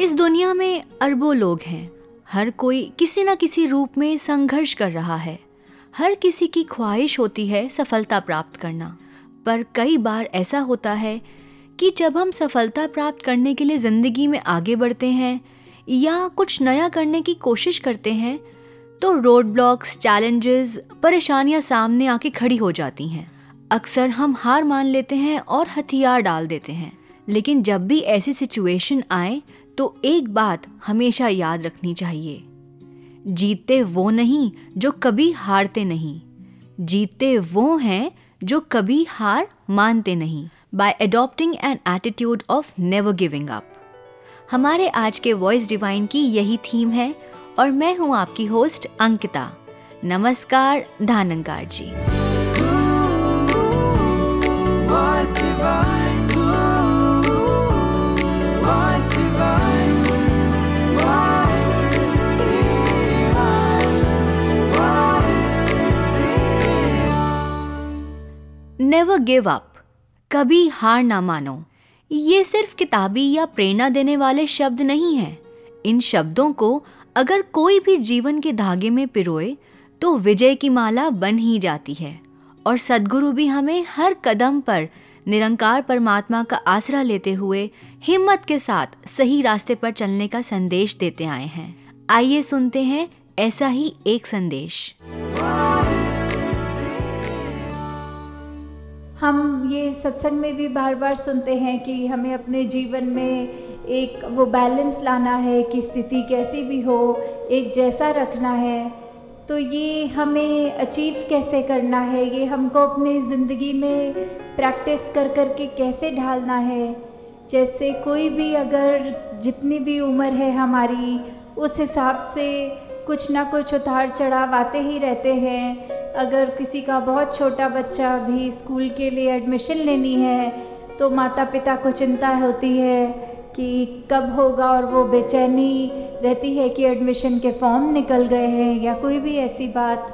इस दुनिया में अरबों लोग हैं। हर कोई किसी न किसी रूप में संघर्ष कर रहा है। हर किसी की ख्वाहिश होती है सफलता प्राप्त करना। पर कई बार ऐसा होता है कि जब हम सफलता प्राप्त करने के लिए ज़िंदगी में आगे बढ़ते हैं या कुछ नया करने की कोशिश करते हैं तो रोड ब्लॉक्स चैलेंजेस, परेशानियाँ सामने आके खड़ी हो जाती हैं। अक्सर हम हार मान लेते हैं और हथियार डाल देते हैं। लेकिन जब भी ऐसी सिचुएशन आए तो एक बात हमेशा याद रखनी चाहिए। जीतते वो नहीं जो कभी हारते नहीं। जीतते वो हैं जो कभी हार मानते नहीं। By adopting an attitude of never giving up हमारे आज के वॉइस डिवाइन की यही थीम है और मैं हूँ आपकी होस्ट अंकिता। नमस्कार, धानंकार जी। Was नेवर गिव अप कभी हार ना मानो। ये सिर्फ़ किताबी या प्रेरणा देने वाले शब्द नहीं हैं। इन शब्दों को अगर कोई भी जीवन के धागे में पिरोए तो विजय की माला बन ही जाती है। और सदगुरु भी हमें हर कदम पर निरंकार परमात्मा का आसरा लेते हुए हिम्मत के साथ सही रास्ते पर चलने का संदेश देते आए हैं। आइए सुनते हैं ऐसा ही एक संदेश। हम ये सत्संग में भी बार बार सुनते हैं कि हमें अपने जीवन में एक वो बैलेंस लाना है कि स्थिति कैसी भी हो, एक जैसा रखना है। तो ये हमें अचीव कैसे करना है, ये हमको अपनी ज़िंदगी में प्रैक्टिस कर कर के कैसे ढालना है। जैसे कोई भी अगर जितनी भी उम्र है हमारी, उस हिसाब से कुछ ना कुछ उतार चढ़ाव आते ही रहते हैं। अगर किसी का बहुत छोटा बच्चा भी स्कूल के लिए एडमिशन लेनी है तो माता पिता को चिंता होती है कि कब होगा और वो बेचैनी रहती है कि एडमिशन के फॉर्म निकल गए हैं या कोई भी ऐसी बात।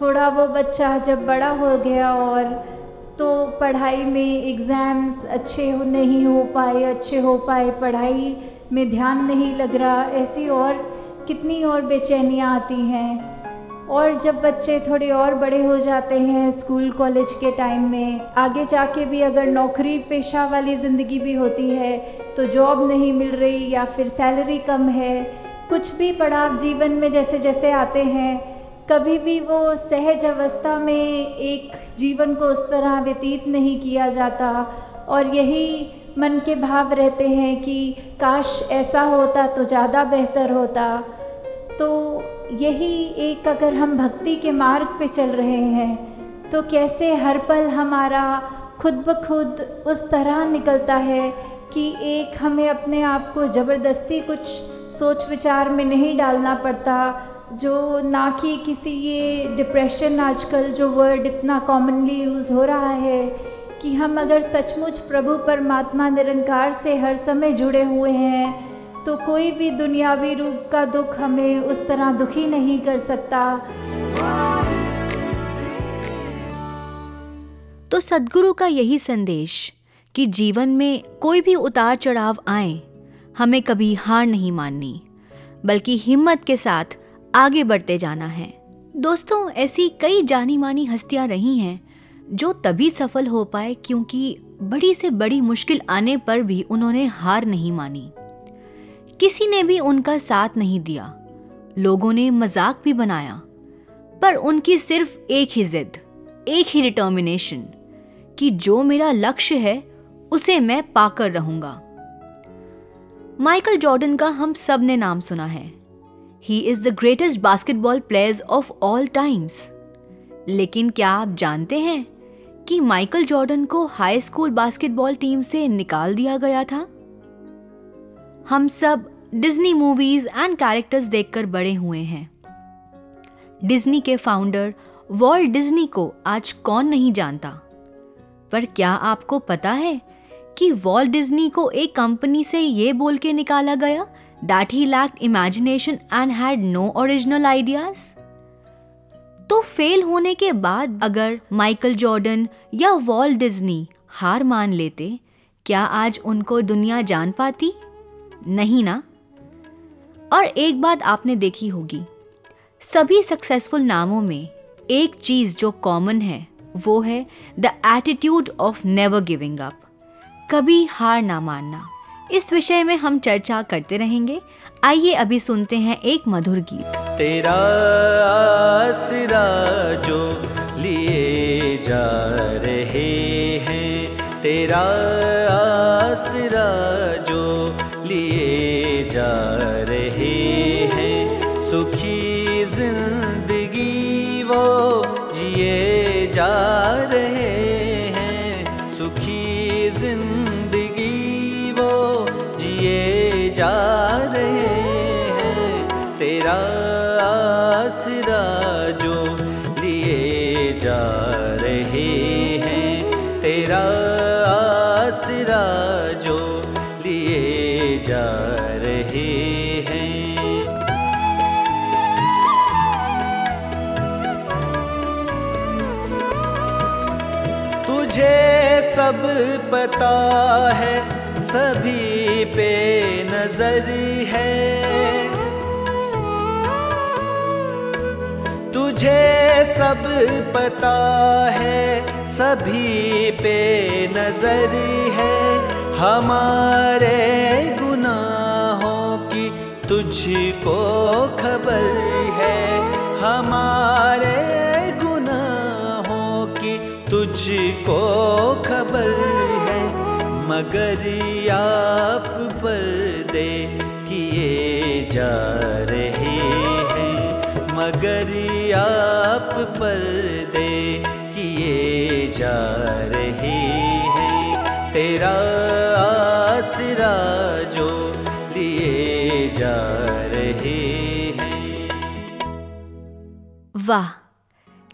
थोड़ा वो बच्चा जब बड़ा हो गया और तो पढ़ाई में एग्ज़ाम्स अच्छे हो नहीं हो पाए, अच्छे हो पाए, पढ़ाई में ध्यान नहीं लग रहा, ऐसी और कितनी और बेचैनियाँ आती हैं। और जब बच्चे थोड़े और बड़े हो जाते हैं स्कूल, कॉलेज के टाइम में, आगे जाके भी अगर नौकरी पेशा वाली ज़िंदगी भी होती है तो जॉब नहीं मिल रही या फिर सैलरी कम है, कुछ भी पड़ाव जीवन में जैसे जैसे आते हैं, कभी भी वो सहज अवस्था में एक जीवन को उस तरह व्यतीत नहीं किया जाता। और यही मन के भाव रहते हैं कि काश ऐसा होता तो ज़्यादा बेहतर होता। तो यही एक अगर हम भक्ति के मार्ग पे चल रहे हैं तो कैसे हर पल हमारा खुद ब खुद उस तरह निकलता है कि एक हमें अपने आप को ज़बरदस्ती कुछ सोच विचार में नहीं डालना पड़ता, जो ना कि किसी ये डिप्रेशन आजकल जो वर्ड इतना कॉमनली यूज़ हो रहा है कि हम अगर सचमुच प्रभु परमात्मा निरंकार से हर समय जुड़े हुए हैं तो कोई भी दुनियावी रूप का दुख हमें उस तरह दुखी नहीं कर सकता। तो सदगुरु का यही संदेश कि जीवन में कोई भी उतार चढ़ाव आए, हमें कभी हार नहीं माननी, बल्कि हिम्मत के साथ आगे बढ़ते जाना है। दोस्तों, ऐसी कई जानी मानी हस्तियाँ रही हैं, जो तभी सफल हो पाए क्योंकि बड़ी से बड़ी मुश्किल आने पर भी उन्होंने हार नहीं मानी। किसी ने भी उनका साथ नहीं दिया। लोगों ने मज़ाक भी बनाया, पर उनकी सिर्फ़ एक ही जिद, एक ही डिटर्मिनेशन कि जो मेरा लक्ष्य है, उसे मैं पाकर रहूँगा। माइकल जॉर्डन का हम सबने नाम सुना है। He is the greatest basketball players of all times लेकिन क्या आप जानते हैं कि माइकल जॉर्डन को हाई स्कूल बास्केटबॉल टीम से निकाल दिया गया था? हम सब डिज्नी मूवीज़ एंड कैरेक्टर्स देखकर बड़े हुए हैं। डिज्नी के फाउंडर वॉल्ट डिज्नी को आज कौन नहीं जानता? पर क्या आपको पता है कि वॉल्ट डिज्नी को एक कंपनी से ये बोल के निकाला गया that he lacked imagination and had no original ideas तो फेल होने के बाद अगर माइकल जॉर्डन या वॉल्ट डिज्नी हार मान लेते, क्या आज उनको दुनिया जान पाती? नहीं ना? और एक बात आपने देखी होगी। सभी सक्सेसफुल नामों में एक चीज़ जो कॉमन है, वो है the attitude of never giving up कभी हार ना मानना। इस विषय में हम चर्चा करते रहेंगे। आइए अभी सुनते हैं एक मधुर गीत। तेरा आसरा जो लिए जा रहे हैं, तेरा आसरा जो लिए जा रहे रहे हैं। सुखी ज़िंदगी वो जिए जा रहे हैं। तेरा आसरा जो लिए जा रहे हैं। तेरा आसरा जो लिए जा सब पता है, सभी पे नज़र है। तुझे सब पता है, सभी पे नज़र है। हमारे गुनाहों की तुझको खबर है, हमारे तुझको खबर है, मगर आप पर्दे किए जा रहे हैं। मगर आप पर्दे किए जा रहे हैं। तेरा आसरा जो लिए जा रहे हैं। वाह,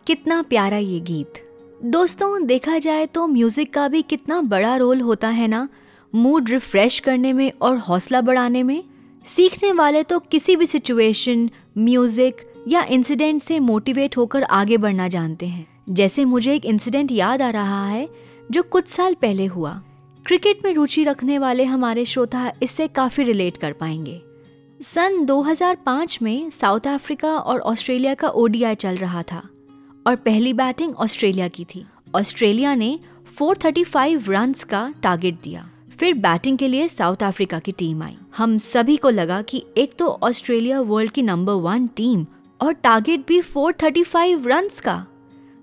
कितना प्यारा ये गीत। दोस्तों, देखा जाए तो म्यूज़िक का भी कितना बड़ा रोल होता है ना? मूड रिफ्रेश करने में और हौसला बढ़ाने में। सीखने वाले तो किसी भी सिचुएशन म्यूज़िक या इंसिडेंट से मोटिवेट होकर आगे बढ़ना जानते हैं। जैसे मुझे एक इंसिडेंट याद आ रहा है, जो कुछ साल पहले हुआ। क्रिकेट में रुचि रखने वाले हमारे श्रोता इससे काफ़ी रिलेट कर पाएँगे। सन 2005 में साउथ अफ्रीका और ऑस्ट्रेलिया का ओडीआई चल रहा था। और पहली बैटिंग ऑस्ट्रेलिया की थी। ऑस्ट्रेलिया ने 435 रन्स का टारगेट दिया। फिर बैटिंग के लिए साउथ अफ्रीका की टीम आई। हम सभी को लगा कि एक तो ऑस्ट्रेलिया वर्ल्ड की नंबर वन टीम और टारगेट भी 435 रन्स का।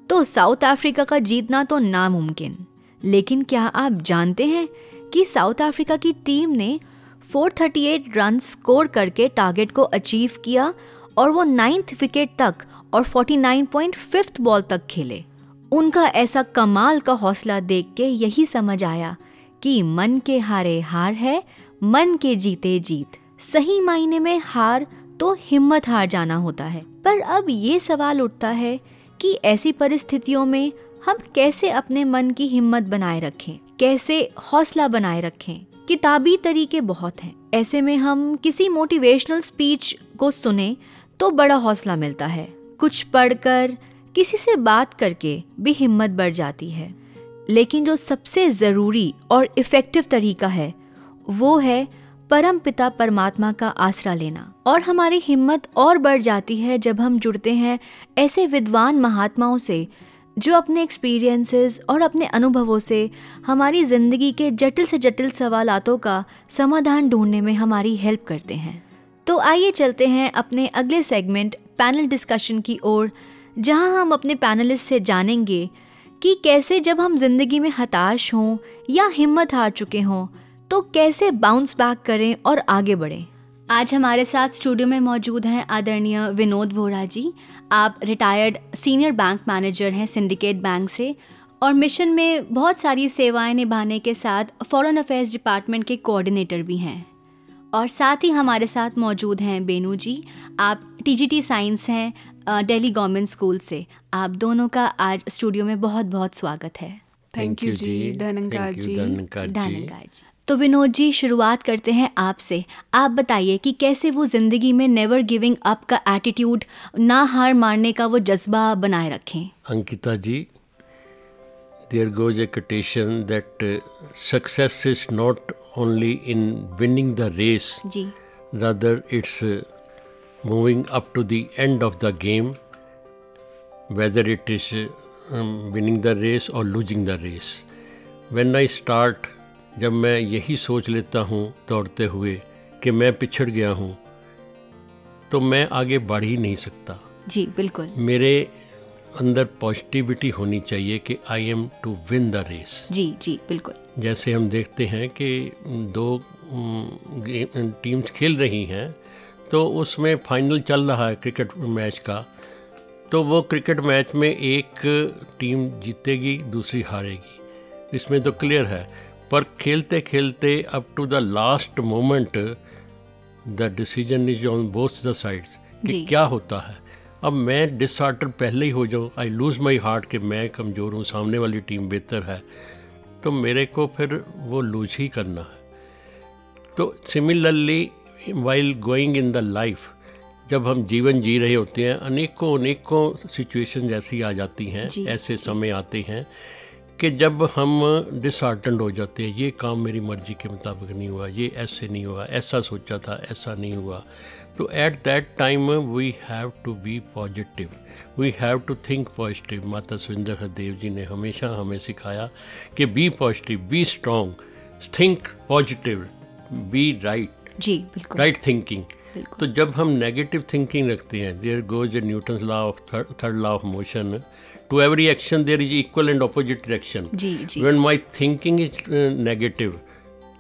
तो साउथ अफ्रीका का जीतना तो नामुमकिन। लेकिन क्या आप जानते हैं कि साउथ अफ्रीका की टीम ने 438 रन स्कोर करके टारगेट को अचीव किया और वो नाइन्थ विकेट तक और 49.5 बॉल तक खेले। उनका ऐसा कमाल का हौसला देख के यही समझ आया कि मन के हारे हार है, मन के जीते जीत। सही मायने में हार तो हिम्मत हार जाना होता है। पर अब ये सवाल उठता है कि ऐसी परिस्थितियों में हम कैसे अपने मन की हिम्मत बनाए रखें? कैसे हौसला बनाए रखें? किताबी तरीके बहुत हैं। ऐसे में हम किसी मोटिवेशनल स्पीच को सुने तो बड़ा हौसला मिलता है। कुछ पढ़कर, किसी से बात करके भी हिम्मत बढ़ जाती है। लेकिन जो सबसे ज़रूरी और इफ़ेक्टिव तरीका है, वो है परम पिता परमात्मा का आसरा लेना। और हमारी हिम्मत और बढ़ जाती है जब हम जुड़ते हैं ऐसे विद्वान महात्माओं से, जो अपने एक्सपीरियंसेस और अपने अनुभवों से हमारी ज़िंदगी के जटिल से जटिल सवालातों का समाधान ढूँढने में हमारी हेल्प करते हैं। तो आइए चलते हैं अपने अगले सेगमेंट पैनल डिस्कशन की ओर, जहाँ हम अपने पैनलिस्ट से जानेंगे कि कैसे जब हम ज़िंदगी में हताश हों या हिम्मत हार चुके हों तो कैसे बाउंस बैक करें और आगे बढ़ें। आज हमारे साथ स्टूडियो में मौजूद हैं आदरणीय विनोद वोरा जी। आप रिटायर्ड सीनियर बैंक मैनेजर हैं सिंडिकेट बैंक से और मिशन में बहुत सारी सेवाएँ निभाने के साथ फॉरेन अफेयर्स डिपार्टमेंट के कोऑर्डिनेटर भी हैं। और साथ ही हमारे साथ मौजूद हैं बेनू जी। आप टीजीटी साइंस हैं दिल्ली गवर्नमेंट स्कूल से। आप दोनों का आज स्टूडियो में बहुत बहुत स्वागत है। थैंक यू जी धनंकार जी धनंकार जी तो विनोद जी शुरुआत करते हैं आपसे। आप बताइए कि कैसे वो ज़िंदगी में नेवर गिविंग अप का एटीट्यूड ना हार मारने का वो जज्बा बनाए रखें? Ankita ji there goes a quotation that uh, success is not only in winning the race, जी। rather, it's uh, moving up to the end of the game, whether it is um, winning the race or losing the race. When I start, जब मैं यही सोच लेता हूँ दौड़ते हुए कि मैं पिछड़ गया हूँ तो मैं आगे बढ़ ही नहीं सकता। जी बिल्कुल। मेरे अंदर पॉजिटिविटी होनी चाहिए कि I am to win the race जी जी बिल्कुल। जैसे हम देखते हैं कि दो टीम्स खेल रही हैं तो उसमें फाइनल चल रहा है क्रिकेट मैच का। तो वो क्रिकेट मैच में एक टीम जीतेगी दूसरी हारेगी। इसमें तो क्लियर है। पर खेलते खेलते up to the last moment the decision is on both the sides कि क्या होता है। अब मैं डिसऑर्डर पहले ही हो जाऊँ आई लूज़ माई हार्ट कि मैं कमज़ोर हूँ सामने वाली टीम बेहतर है। तो मेरे को फिर वो लूज ही करना है। तो similarly while going in the life जब हम जीवन जी रहे होते हैं अनेकों अनेकों सिचुएशन ऐसी आ जाती हैं ऐसे समय आते हैं कि जब हम डिसऑर्डर्ड हो जाते हैं ये काम मेरी मर्ज़ी के मुताबिक नहीं हुआ ये ऐसे नहीं हुआ ऐसा सोचा था ऐसा नहीं हुआ। तो at that time we have to be positive we have to think positive Mata Sundar Hardev ji ने हमेशा हमें सिखाया कि be positive be strong think positive be right जी बिल्कुल। राइट थिंकिंग तो जब हम नेगेटिव थिंकिंग रखते हैं there goes a Newton law of third law of motion to every action there is equal and opposite direction when my thinking is negative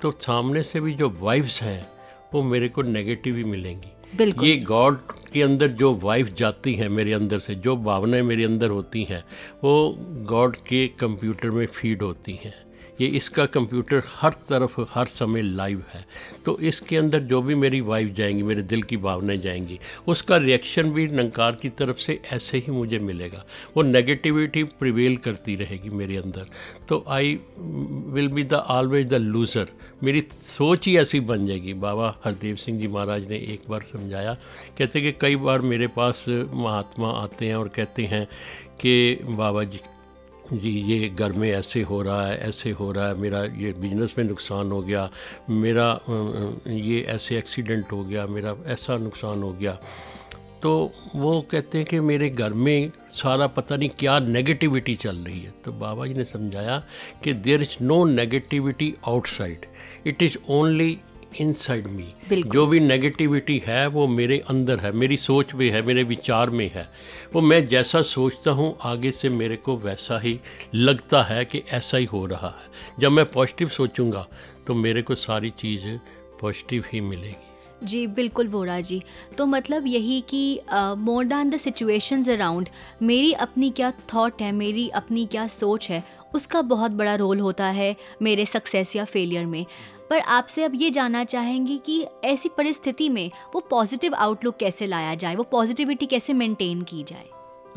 तो सामने से भी जो वाइब्स हैं वो मेरे को नेगेटिव ही मिलेंगी। बिल्कुल। ये गॉड के अंदर जो वाइफ जाती हैं मेरे अंदर से जो भावनाएँ मेरे अंदर होती हैं वो गॉड के कंप्यूटर में फ़ीड होती हैं। ये इसका कंप्यूटर हर तरफ़, हर समय लाइव है। तो इसके अंदर जो भी मेरी वाइफ जाएँगी, मेरे दिल की भावनाएँ जाएँगी, उसका रिएक्शन भी नंकार की तरफ़ से ऐसे ही मुझे मिलेगा। वो नेगेटिविटी प्रिवेल करती रहेगी मेरे अंदर। तो I will be the always the loser मेरी सोच ही ऐसी बन जाएगी। बाबा हरदेव सिंह जी महाराज ने एक बार समझाया, कहते कि कई बार मेरे पास महात्मा आते हैं और कहते हैं कि बाबा जी जी, ये घर में ऐसे हो रहा है, ऐसे हो रहा है, मेरा ये बिज़नेस में नुकसान हो गया, मेरा ये ऐसे एक्सीडेंट हो गया, मेरा ऐसा नुकसान हो गया। तो वो कहते हैं कि मेरे घर में सारा पता नहीं क्या नेगेटिविटी चल रही है। तो बाबा जी ने समझाया कि there is no negativity outside it is only inside me जो भी नेगेटिविटी है वो मेरे अंदर है मेरी सोच में है मेरे विचार में है। वो मैं जैसा सोचता हूँ आगे से मेरे को वैसा ही लगता है कि ऐसा ही हो रहा है। जब मैं पॉजिटिव सोचूँगा तो मेरे को सारी चीज़ पॉजिटिव ही मिलेगी। जी बिल्कुल वोरा जी। तो मतलब यही कि more than the situations around मेरी अपनी क्या थॉट है मेरी अपनी क्या सोच है उसका बहुत बड़ा रोल होता है मेरे सक्सेस या फेलियर में। पर आपसे अब ये जानना चाहेंगी कि ऐसी परिस्थिति में वो पॉजिटिव आउटलुक कैसे लाया जाए? वो पॉजिटिविटी कैसे मेंटेन की जाए?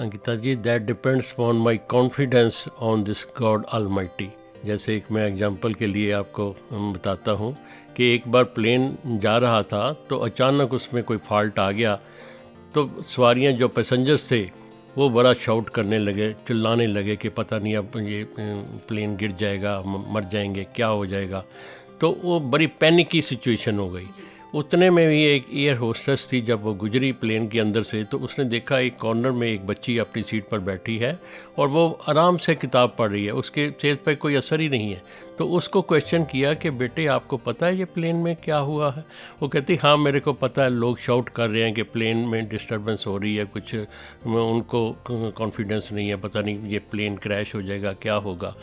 Ankita ji that depends on my confidence on this God Almighty जैसे एक मैं एग्जांपल के लिए आपको बताता हूँ कि एक बार प्लेन जा रहा था तो अचानक उसमें कोई फॉल्ट आ गया। तो सवारियाँ जो पैसेंजर्स थे, वो बड़ा शाउट करने लगे, चिल्लाने लगे कि पता नहीं अब ये प्लेन गिर जाएगा मर जाएँगे, क्या हो जाएगा। तो वो बड़ी पैनिक की सिचुएशन हो गई। उतने में भी एक एयर होस्टेस थी, जब वो गुजरी प्लेन के अंदर से तो उसने देखा एक कॉर्नर में एक बच्ची अपनी सीट पर बैठी है और वो आराम से किताब पढ़ रही है। उसके सेहत पर कोई असर ही नहीं है। तो उसको क्वेश्चन किया कि, बेटे, आपको पता है ये प्लेन में क्या हुआ है? वो कहती हाँ मेरे को पता है, लोग शाउट कर रहे हैं कि प्लेन में डिस्टर्बेंस हो रही है, कुछ उनको कॉन्फिडेंस नहीं है, पता नहीं ये प्लेन क्रैश हो जाएगा, क्या होगा?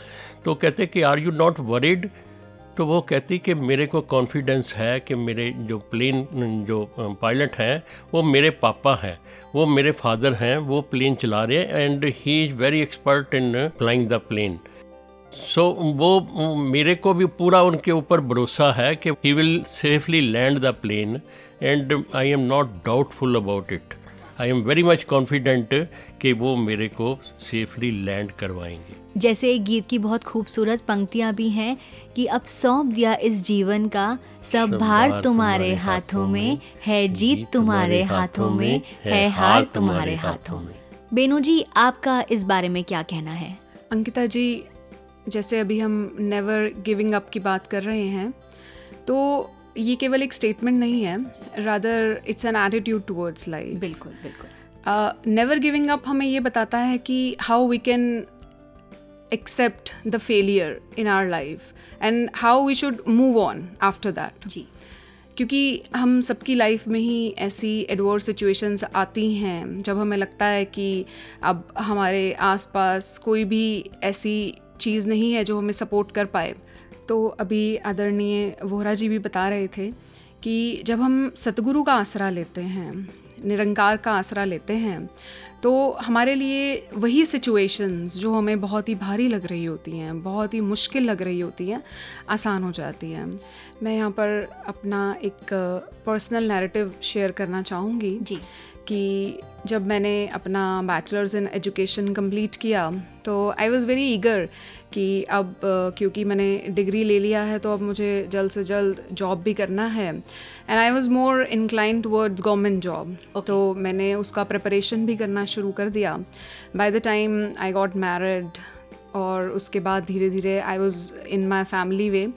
तो कहते कि आर यू नॉट वरीड तो वो कहती कि मेरे को कॉन्फिडेंस है कि मेरे जो प्लेन जो पायलट हैं, वो मेरे पापा हैं, वो मेरे फादर हैं, वो प्लेन चला रहे हैं and he is very expert in flying the plane so वो मेरे को भी पूरा उनके ऊपर भरोसा है कि he will safely land the plane and I am not doubtful about it I am very much confident कि वो मेरे को सेफली लैंड करवाएँगे। जैसे एक गीत की बहुत खूबसूरत पंक्तियाँ भी हैं कि अब सौंप दिया इस जीवन का सब भार तुम्हारे हाथों में है जीत तुम्हारे हाथों में है हार तुम्हारे हाथों में। बेनू जी आपका इस बारे में क्या कहना है? अंकिता जी जैसे अभी हम नेवर गिविंग अप की बात कर रहे हैं तो ये केवल एक स्टेटमेंट नहीं है rather it's an attitude towards life बिल्कुल बिल्कुल। नेवर गिविंग अप हमें ये बताता है कि how we can accept the failure in our life and how we should move on after that जी। क्योंकि हम सबकी लाइफ में ही ऐसी एडवर्स सिचुएशंस आती हैं जब हमें लगता है कि अब हमारे आसपास कोई भी ऐसी चीज़ नहीं है जो हमें सपोर्ट कर पाए। तो अभी आदरणीय वोहरा जी भी बता रहे थे कि जब हम सतगुरु का आसरा लेते हैं निरंकार का आसरा लेते हैं तो हमारे लिए वही सिचुएशंस जो हमें बहुत ही भारी लग रही होती हैं बहुत ही मुश्किल लग रही होती हैं आसान हो जाती हैं। मैं यहाँ पर अपना एक पर्सनल नैरेटिव शेयर करना चाहूँगी जी। कि जब मैंने अपना बैचलर्स इन एजुकेशन कंप्लीट किया तो आई वॉज़ वेरी ईगर कि अब क्योंकि मैंने डिग्री ले लिया है तो अब मुझे जल्द से जल्द जॉब भी करना है। And I was more incline towards government job तो मैंने उसका प्रिपरेशन भी करना शुरू कर दिया। By the time I got married और उसके बाद धीरे धीरे I was in my family वे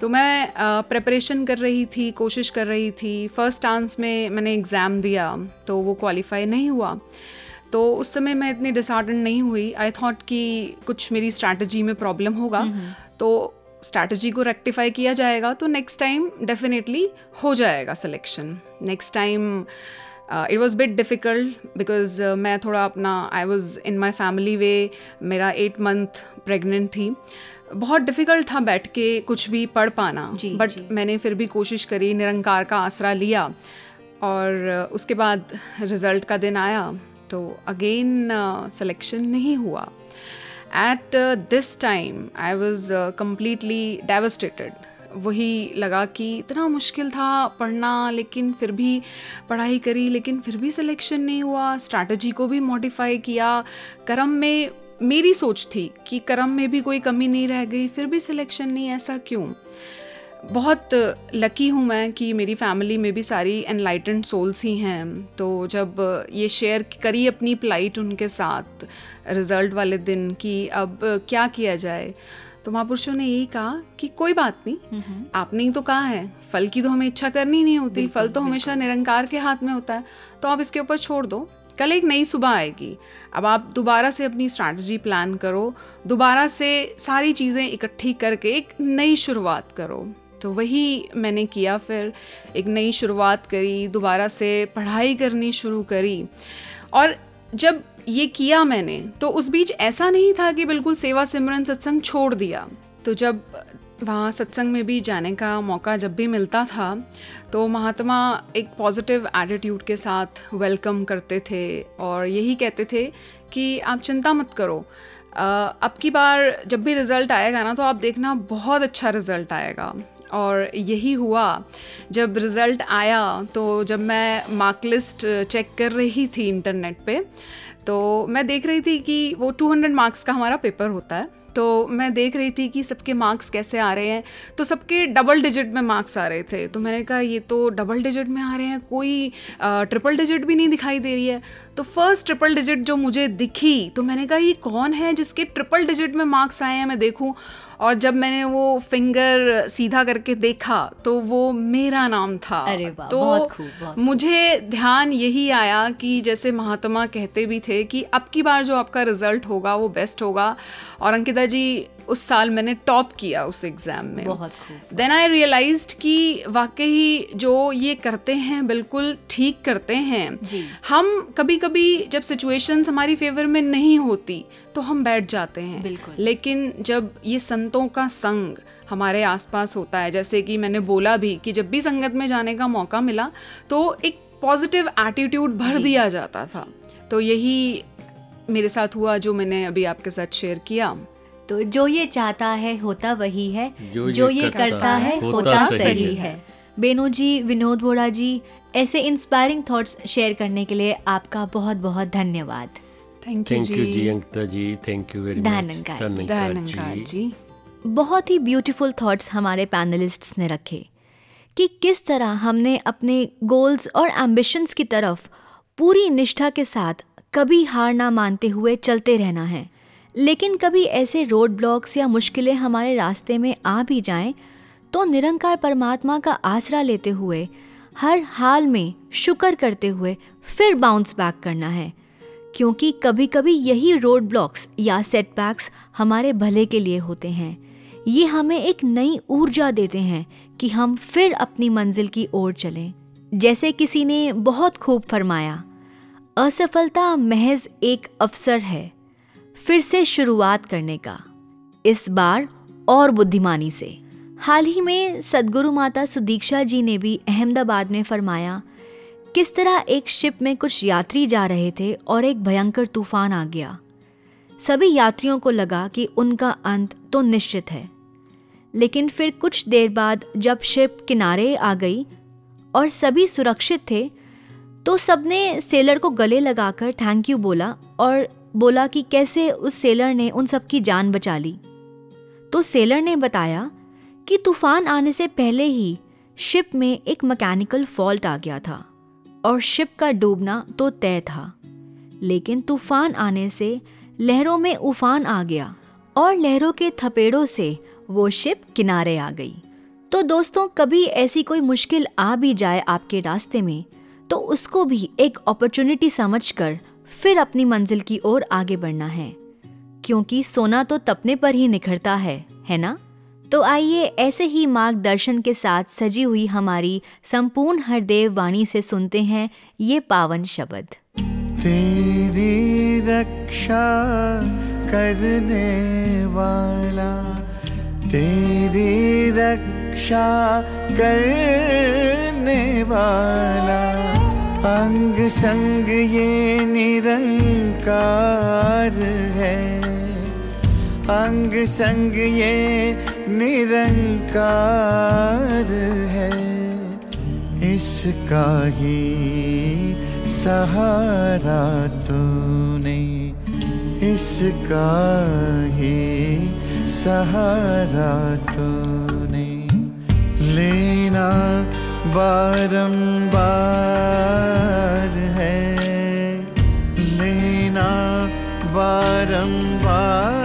तो मैं प्रिपरेशन कर रही थी कोशिश कर रही थी। फ़र्स्ट चांस में मैंने एग्ज़ाम दिया तो वो क्वालिफाई नहीं हुआ। तो उस समय मैं इतनी डिसहार्डन नहीं हुई। आई थॉट कि कुछ मेरी स्ट्रैटेजी में प्रॉब्लम होगा। तो स्ट्रैटेजी को रेक्टिफाई किया जाएगा। तो नेक्स्ट टाइम डेफिनेटली हो जाएगा selection next time it was bit difficult because मैं थोड़ा अपना I was in my family वे मेरा एट मंथ प्रेगनेंट थी। बहुत डिफ़िकल्ट था बैठ के कुछ भी पढ़ पाना। बट। मैंने फिर भी कोशिश करी निरंकार का आसरा लिया। और uh, उसके बाद रिज़ल्ट का दिन आया। तो अगेन सिलेक्शन नहीं हुआ. At this time I was completely devastated वही लगा कि इतना मुश्किल था पढ़ना, लेकिन फिर भी पढ़ाई करी, लेकिन फिर भी सिलेक्शन नहीं हुआ. स्ट्रैटेजी को भी मॉडिफाई किया. कर्म में मेरी सोच थी कि कर्म में भी कोई कमी नहीं रह गई, फिर भी सिलेक्शन नहीं, ऐसा क्यों? बहुत लकी हूँ मैं कि मेरी फैमिली में भी सारी एनलाइटेंड सोल्स ही हैं। तो जब ये शेयर करी अपनी प्लाइट उनके साथ रिज़ल्ट वाले दिन कि अब क्या किया जाए तो महापुरुषों ने यही कहा कि कोई बात नहीं आपने ही तो कहा है? फल की तो हमें इच्छा करनी नहीं होती फल तो हमेशा निरंकार के हाथ में होता है। तो आप इसके ऊपर छोड़ दो कल एक नई सुबह आएगी। अब आप दोबारा से अपनी स्ट्रैटी प्लान करो दोबारा से सारी चीज़ें इकट्ठी करके एक नई शुरुआत करो। तो वही मैंने किया, फिर एक नई शुरुआत करी, दोबारा से पढ़ाई करनी शुरू करी। और जब ये किया मैंने तो उस बीच ऐसा नहीं था कि बिल्कुल सेवा सिमरन सत्संग छोड़ दिया। तो जब वहाँ सत्संग में भी जाने का मौका जब भी मिलता था तो महात्मा एक पॉजिटिव एटीट्यूड के साथ वेलकम करते थे और यही कहते थे कि आप चिंता मत करो। अब की बार जब भी रिज़ल्ट आएगा ना तो आप देखना बहुत अच्छा रिज़ल्ट आएगा। और यही हुआ। जब रिज़ल्ट आया तो जब मैं मार्क लिस्ट चेक कर रही थी इंटरनेट पे तो मैं देख रही थी कि वो 200 मार्क्स का हमारा पेपर होता है। तो मैं देख रही थी कि सबके मार्क्स कैसे आ रहे हैं। तो सबके डबल डिजिट में मार्क्स आ रहे थे। तो मैंने कहा, ये तो डबल डिजिट में आ रहे हैं, कोई ट्रिपल डिजिट भी नहीं दिखाई दे रही है। तो फ़र्स्ट ट्रिपल डिजिट जो मुझे दिखी तो मैंने कहा ये कौन है जिसके ट्रिपल डिजिट में मार्क्स आए हैं मैं देखूँ? और जब मैंने वो फिंगर सीधा करके देखा तो वो मेरा नाम था। अरे तो बहुत खूब, बहुत। मुझे ध्यान यही आया कि जैसे महात्मा कहते भी थे कि अब की बार जो आपका रिज़ल्ट होगा वो बेस्ट होगा। और अंकिता जी उस साल मैंने टॉप किया उस एग्ज़ाम में। बहुत देन आई रियलाइज़ कि वाकई जो ये करते हैं बिल्कुल ठीक करते हैं। जी। हम कभी कभी जब सिचुएशंस हमारी फेवर में नहीं होती तो हम बैठ जाते हैं। बिल्कुल। लेकिन जब ये संतों का संग हमारे आसपास होता है जैसे कि मैंने बोला भी कि जब भी संगत में जाने का मौका मिला तो एक पॉजिटिव एटीट्यूड भर दिया जाता था। तो यही मेरे साथ हुआ जो मैंने अभी आपके साथ शेयर किया। तो जो ये चाहता है होता वही है जो ये जो ये करता करता है है, होता होता सही सही है। बेनू जी विनोद वोड़ा जी ऐसे इंस्पायरिंग थॉट्स शेयर करने के लिए आपका बहुत बहुत धन्यवाद thank you ji. Ji Ankita ji thank you very much जी। जी। बहुत ही ब्यूटीफुल थॉट्स हमारे पैनलिस्ट्स ने रखे कि किस तरह हमने अपने गोल्स और एम्बिशंस की तरफ़ पूरी निष्ठा के साथ कभी हार ना मानते हुए चलते रहना है। लेकिन कभी ऐसे रोड ब्लॉक्स या मुश्किलें हमारे रास्ते में आ भी जाएँ तो निरंकार परमात्मा का आसरा लेते हुए, हर हाल में शुक्र करते हुए फिर बाउंस बैक करना है। क्योंकि कभी कभी यही रोड ब्लॉक्स या सेटबैक्स हमारे भले के लिए होते हैं। ये हमें एक नई ऊर्जा देते हैं कि हम फिर अपनी मंजिल की ओर चलें, जैसे किसी ने बहुत खूब फरमाया। असफलता महज एक अवसर है। फिर से शुरुआत करने का। इस बार और बुद्धिमानी से। हाल ही में सदगुरु माता सुदीक्षा जी ने भी अहमदाबाद में फरमाया, किस तरह एक शिप में कुछ यात्री जा रहे थे और एक भयंकर तूफ़ान आ गया। सभी यात्रियों को लगा कि उनका अंत तो निश्चित है। लेकिन फिर कुछ देर बाद जब शिप किनारे आ गई और सभी सुरक्षित थे तो सबने सेलर को गले लगाकर थैंक यू बोला और बोला कि कैसे उस सेलर ने उन सबकी जान बचा ली। तो सेलर ने बताया कि तूफ़ान आने से पहले ही शिप में एक मैकेनिकल फॉल्ट आ गया था और शिप का डूबना तो तय था। लेकिन तूफ़ान आने से लहरों में उफान आ गया और लहरों के थपेड़ों से वो शिप किनारे आ गई। तो दोस्तों, कभी ऐसी कोई मुश्किल आ भी जाए आपके रास्ते में तो उसको भी एक अपॉर्चुनिटी समझकर फिर अपनी मंजिल की ओर आगे बढ़ना है। क्योंकि सोना तो तपने पर ही निखरता है है ना? तो आइए ऐसे ही मार्गदर्शन के साथ सजी हुई हमारी संपूर्ण हरदेव वाणी से सुनते हैं ये पावन शब्द। तेरी रक्षा करने वाला, तेरी रक्षा करने वाला। अंग संग ये निरंकार है। अंग संग ये निरंकार है। इसका ही सहारा तूने, इसका ही सहारा तूने। लेना बारंबार है लेना बारंबार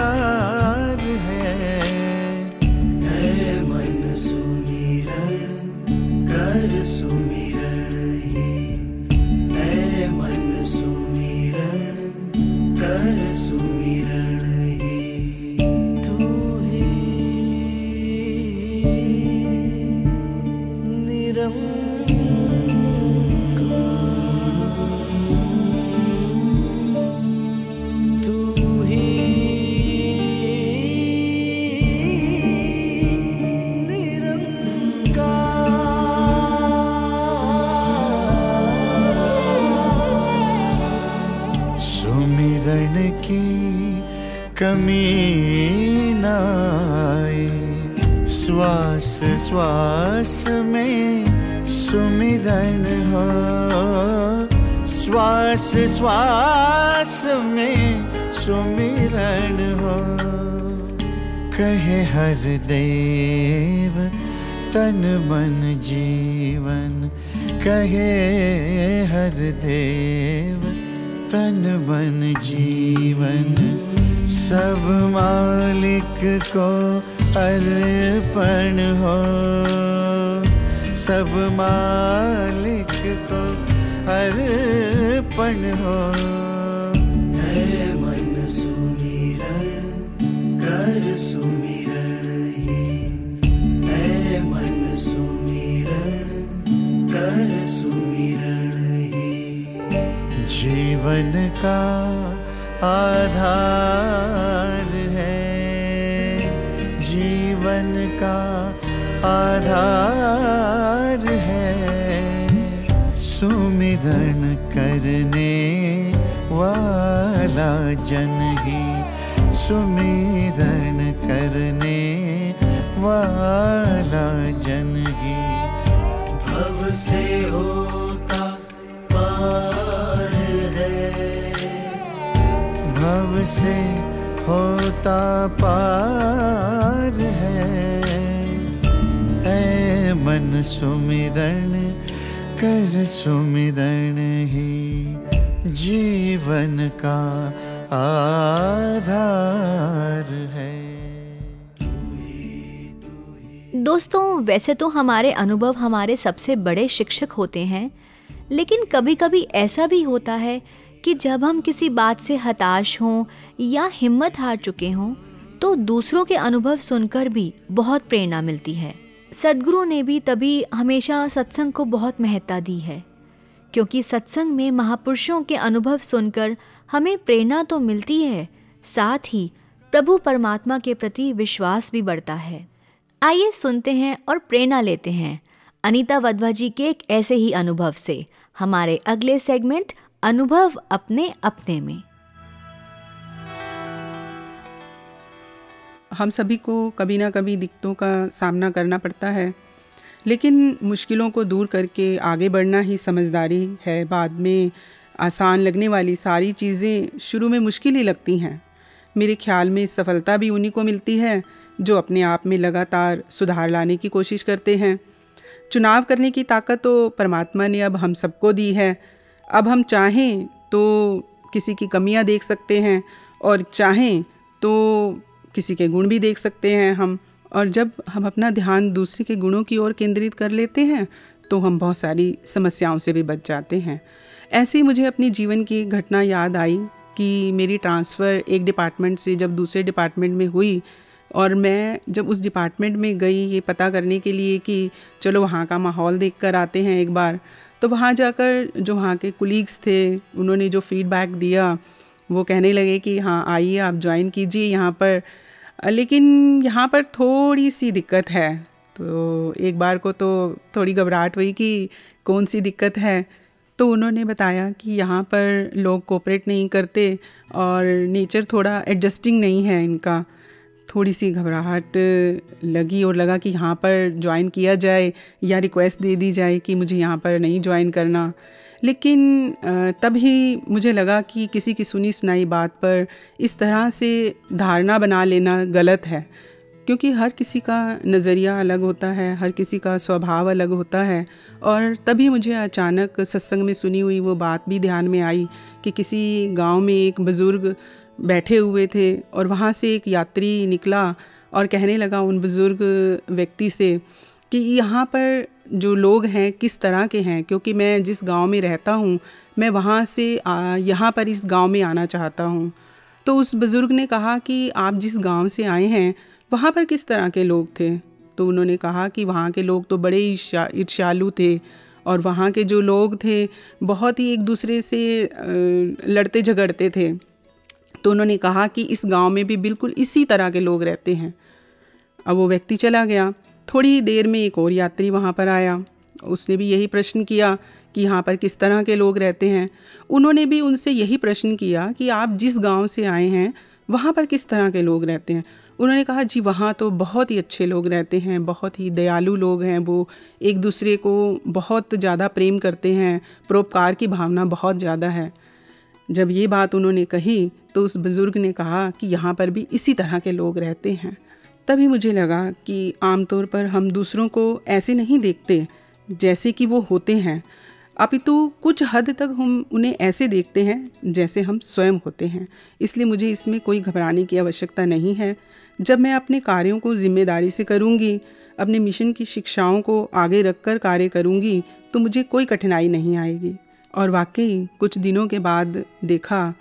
कमी श्वास श्वास में सुमिरन हो। श्वास श्वास में सुमिरन हो। कहे हर देव, तन मन जीवन। कहे हर देव, तन मन जीवन। सब मालिक को अर्पण हो। सब मालिक को अर्पण हो। मन सुमिरण कर सुमिरण ही मन सुमिरण कर सुमिरण ही जीवन का आधार है। जीवन का आधार है। सुमिरन करने वाला जन ही सुमिरन करने वाला जन ही। भव से होता पार है। भव से होता पार है। ऐ मन सुमिरन कर सुमिरन ही जीवन का आधार है। दोस्तों, वैसे तो हमारे अनुभव हमारे सबसे बड़े शिक्षक होते हैं, लेकिन कभी कभी ऐसा भी होता है कि जब हम किसी बात से हताश हों या हिम्मत हार चुके हों तो दूसरों के अनुभव सुनकर भी बहुत प्रेरणा मिलती है। सदगुरु ने भी तभी हमेशा सत्संग को बहुत महत्ता दी है, क्योंकि सत्संग में महापुरुषों के अनुभव सुनकर हमें प्रेरणा तो मिलती है, साथ ही प्रभु परमात्मा के प्रति विश्वास भी बढ़ता है। आइए सुनते हैं और प्रेरणा लेते हैं। अनीता वधवा जी के एक ऐसे ही अनुभव से। हमारे अगले सेगमेंट अनुभव अपने अपने में। हम सभी को कभी ना कभी दिक्कतों का सामना करना पड़ता है, लेकिन मुश्किलों को दूर करके आगे बढ़ना ही समझदारी है। बाद में आसान लगने वाली सारी चीज़ें शुरू में मुश्किल ही लगती हैं। मेरे ख्याल में सफलता भी उन्हीं को मिलती है, जो अपने आप में लगातार सुधार लाने की कोशिश करते हैं। चुनाव करने की ताकत तो परमात्मा ने अब हम सबको दी है अब हम चाहें तो किसी की कमियाँ देख सकते हैं और चाहें तो किसी के गुण भी देख सकते हैं हम। और जब हम अपना ध्यान दूसरे के गुणों की ओर केंद्रित कर लेते हैं तो हम बहुत सारी समस्याओं से भी बच जाते हैं। ऐसे ही मुझे अपनी जीवन की घटना याद आई कि मेरी ट्रांसफ़र एक डिपार्टमेंट से जब दूसरे डिपार्टमेंट में हुई और मैं जब उस डिपार्टमेंट में गई, ये पता करने के लिए कि चलो वहाँ का माहौल देख कर आते हैं एक बार। तो वहाँ जाकर जो वहाँ के कुलीग्स थे, उन्होंने जो फीडबैक दिया, वो कहने लगे कि हाँ आइए, आप ज्वाइन कीजिए यहाँ पर। लेकिन यहाँ पर थोड़ी सी दिक्कत है। तो एक बार को तो थोड़ी घबराहट हुई कि कौन सी दिक्कत है। तो उन्होंने बताया कि यहाँ पर लोग कोऑपरेट नहीं करते और नेचर थोड़ा एडजस्टिंग नहीं है इनका। थोड़ी सी घबराहट लगी और लगा कि यहाँ पर ज्वाइन किया जाए या रिक्वेस्ट दे दी जाए कि मुझे यहाँ पर नहीं ज्वाइन करना। लेकिन तभी मुझे लगा कि किसी की सुनी सुनाई बात पर इस तरह से धारणा बना लेना गलत है, क्योंकि हर किसी का नज़रिया अलग होता है, हर किसी का स्वभाव अलग होता है। और तभी मुझे अचानक सत्संग में सुनी हुई वो बात भी ध्यान में आई कि किसी गाँव में एक बुज़ुर्ग बैठे हुए थे और वहाँ से एक यात्री निकला और कहने लगा उन बुज़ुर्ग व्यक्ति से कि यहाँ पर जो लोग हैं किस तरह के हैं, क्योंकि मैं जिस गाँव में रहता हूँ, मैं वहाँ से यहाँ पर इस गाँव में आना चाहता हूँ। तो उस बुज़ुर्ग ने कहा कि आप जिस गाँव से आए हैं, वहाँ पर किस तरह के लोग थे? तो उन्होंने कहा कि वहाँ के लोग तो बड़े ईर्षा ईर्ष्यालु थे और वहाँ के जो लोग थे, बहुत ही एक दूसरे से लड़ते झगड़ते थे। तो उन्होंने कहा कि इस गाँव में भी बिल्कुल इसी तरह के लोग रहते हैं। अब वो व्यक्ति चला गया। थोड़ी देर में एक और यात्री वहाँ पर आया। उसने भी यही प्रश्न किया कि यहाँ पर किस तरह के लोग रहते हैं। उन्होंने भी उनसे यही प्रश्न किया कि आप जिस गाँव से आए हैं, वहाँ पर किस तरह के लोग रहते हैं? उन्होंने कहा, जी, वहाँ तो बहुत ही अच्छे लोग रहते हैं, बहुत ही दयालु लोग हैं, वो एक दूसरे को बहुत ज़्यादा प्रेम करते हैं, परोपकार की भावना बहुत ज़्यादा है। जब ये बात उन्होंने कही तो उस बुज़ुर्ग ने कहा कि यहाँ पर भी इसी तरह के लोग रहते हैं। तभी मुझे लगा कि आमतौर पर हम दूसरों को ऐसे नहीं देखते जैसे कि वो होते हैं। अपितु कुछ हद तक हम उन्हें ऐसे देखते हैं जैसे हम स्वयं होते हैं। इसलिए मुझे इसमें कोई घबराने की आवश्यकता नहीं है। जब मैं अपने कार्यों को ज़िम्मेदारी से करूँगी, अपने मिशन की शिक्षाओं को आगे रखकर कार्य करूँगी तो मुझे कोई कठिनाई नहीं आएगी। और वाकई कुछ दिनों के बाद देखा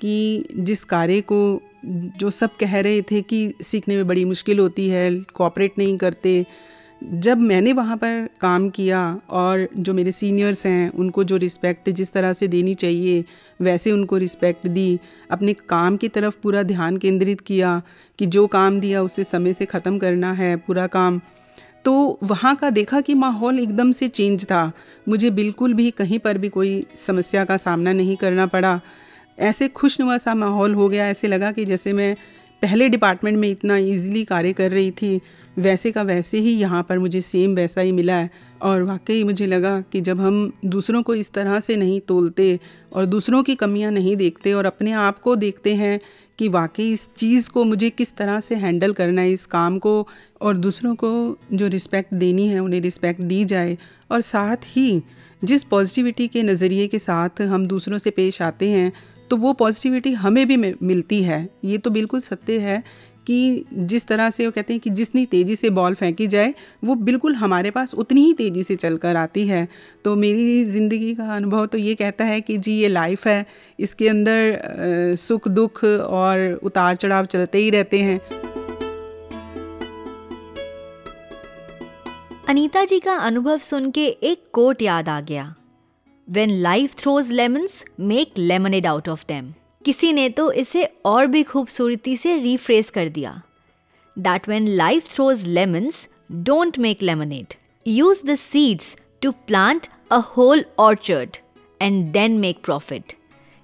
कि जिस कार्य को जो सब कह रहे थे कि सीखने में बड़ी मुश्किल होती है कॉपरेट नहीं करते, जब मैंने वहाँ पर काम किया और जो मेरे सीनियर्स हैं, उनको जो रिस्पेक्ट जिस तरह से देनी चाहिए, वैसे उनको रिस्पेक्ट दी, अपने काम की तरफ़ पूरा ध्यान केंद्रित किया कि जो काम दिया उसे समय से ख़त्म करना है, पूरा काम। तो वहाँ का देखा कि माहौल एकदम से चेंज था। मुझे बिल्कुल भी कहीं पर भी कोई समस्या का सामना नहीं करना पड़ा। ऐसे खुशनुमा सा माहौल हो गया, ऐसे लगा कि जैसे मैं पहले डिपार्टमेंट में इतना ईजिली कार्य कर रही थी, वैसे का वैसे ही यहाँ पर मुझे सेम वैसा ही मिला है। और वाकई मुझे लगा कि जब हम दूसरों को इस तरह से नहीं तोलते और दूसरों की कमियाँ नहीं देखते और अपने आप को देखते हैं कि वाकई इस चीज़ को मुझे किस तरह से हैंडल करना है, इस काम को और दूसरों को जो रिस्पेक्ट देनी है, उन्हें रिस्पेक्ट दी जाए। और साथ ही जिस पॉजिटिविटी के नज़रिए के साथ हम दूसरों से पेश आते हैं तो वो पॉजिटिविटी हमें भी मिलती है। ये तो बिल्कुल सत्य है कि जिस तरह से वो कहते हैं कि जितनी तेज़ी से बॉल फेंकी जाए, वो बिल्कुल हमारे पास उतनी ही तेज़ी से चल कर आती है। तो मेरी ज़िंदगी का अनुभव तो ये कहता है कि जी, ये लाइफ है। इसके अंदर सुख, दुख और उतार चढ़ाव चलते ही रहते हैं। अनीता जी का अनुभव सुन के एक कोट याद आ गया। When life throws lemons make lemonade out of them किसी ने तो इसे और भी खूबसूरती से रिफ्रेस कर दिया। That when life throws lemons don't make lemonade use the seeds to plant a whole orchard and then make profit